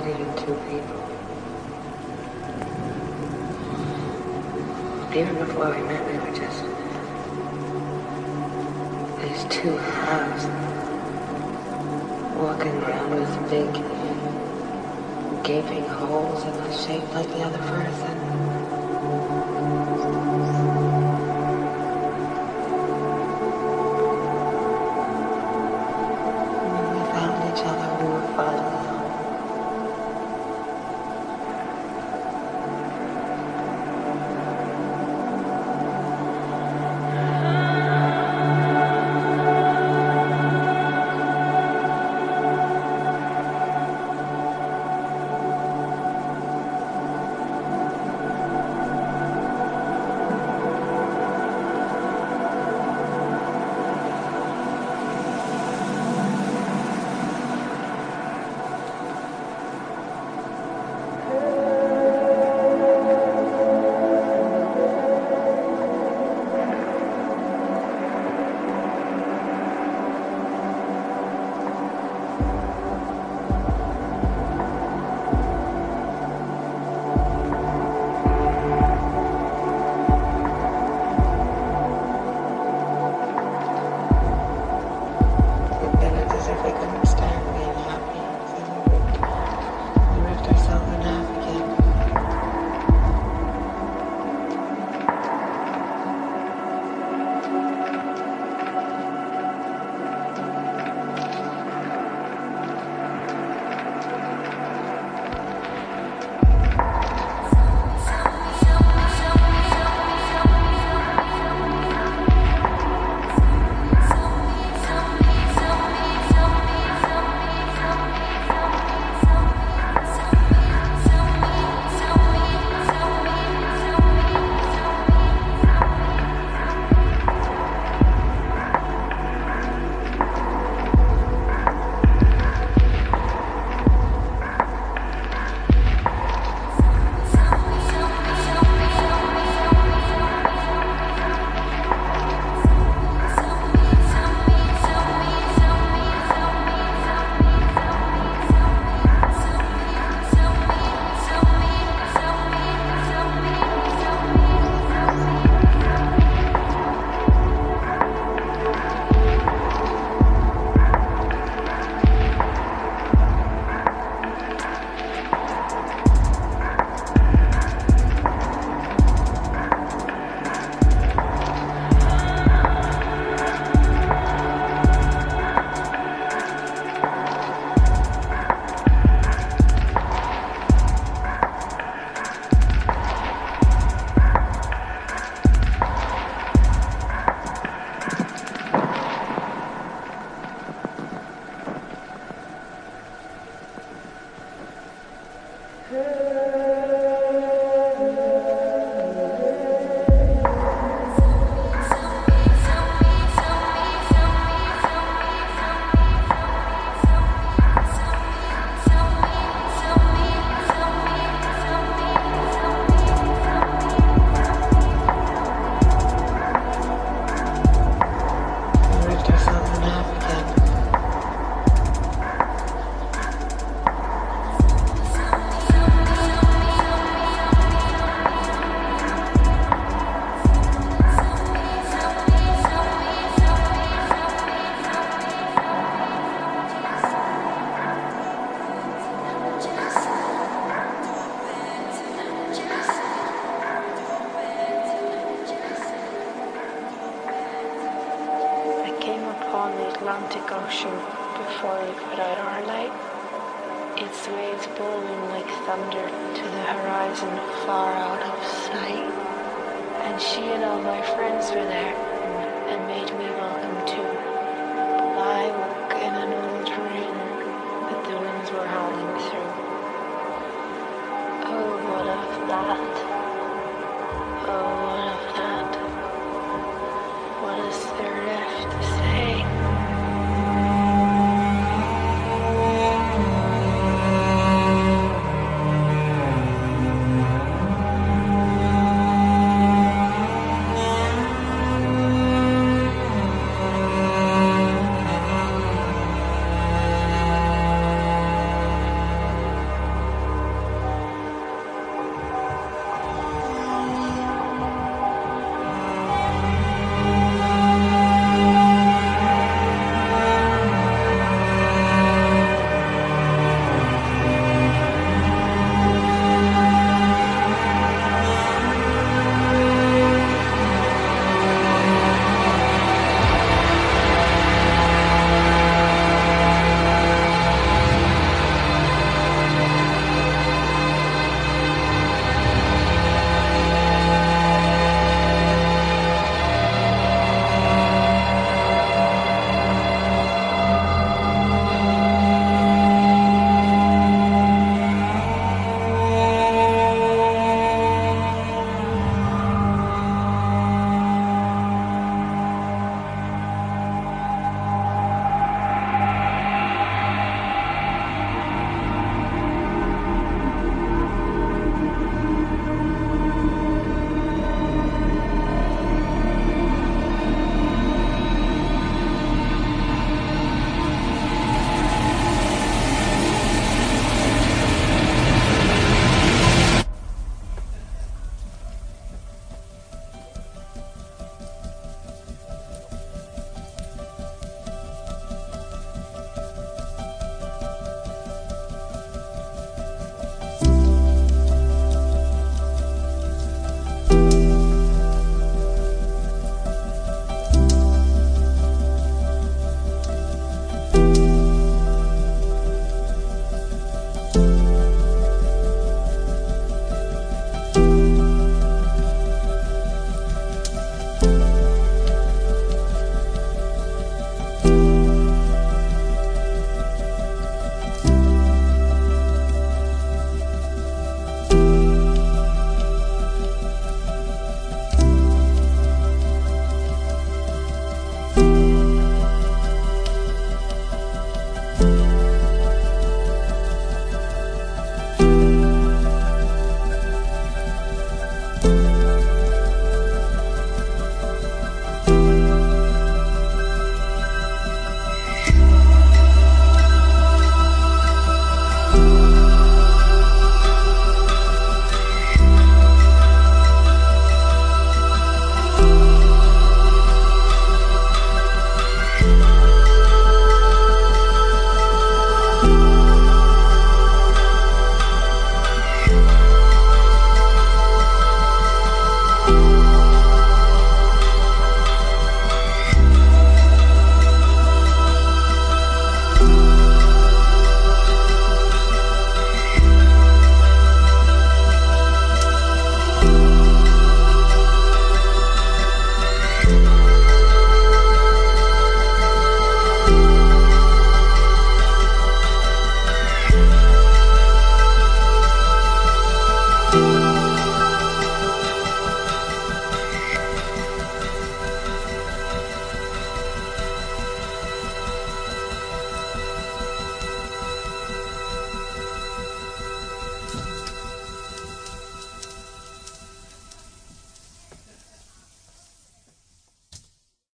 We're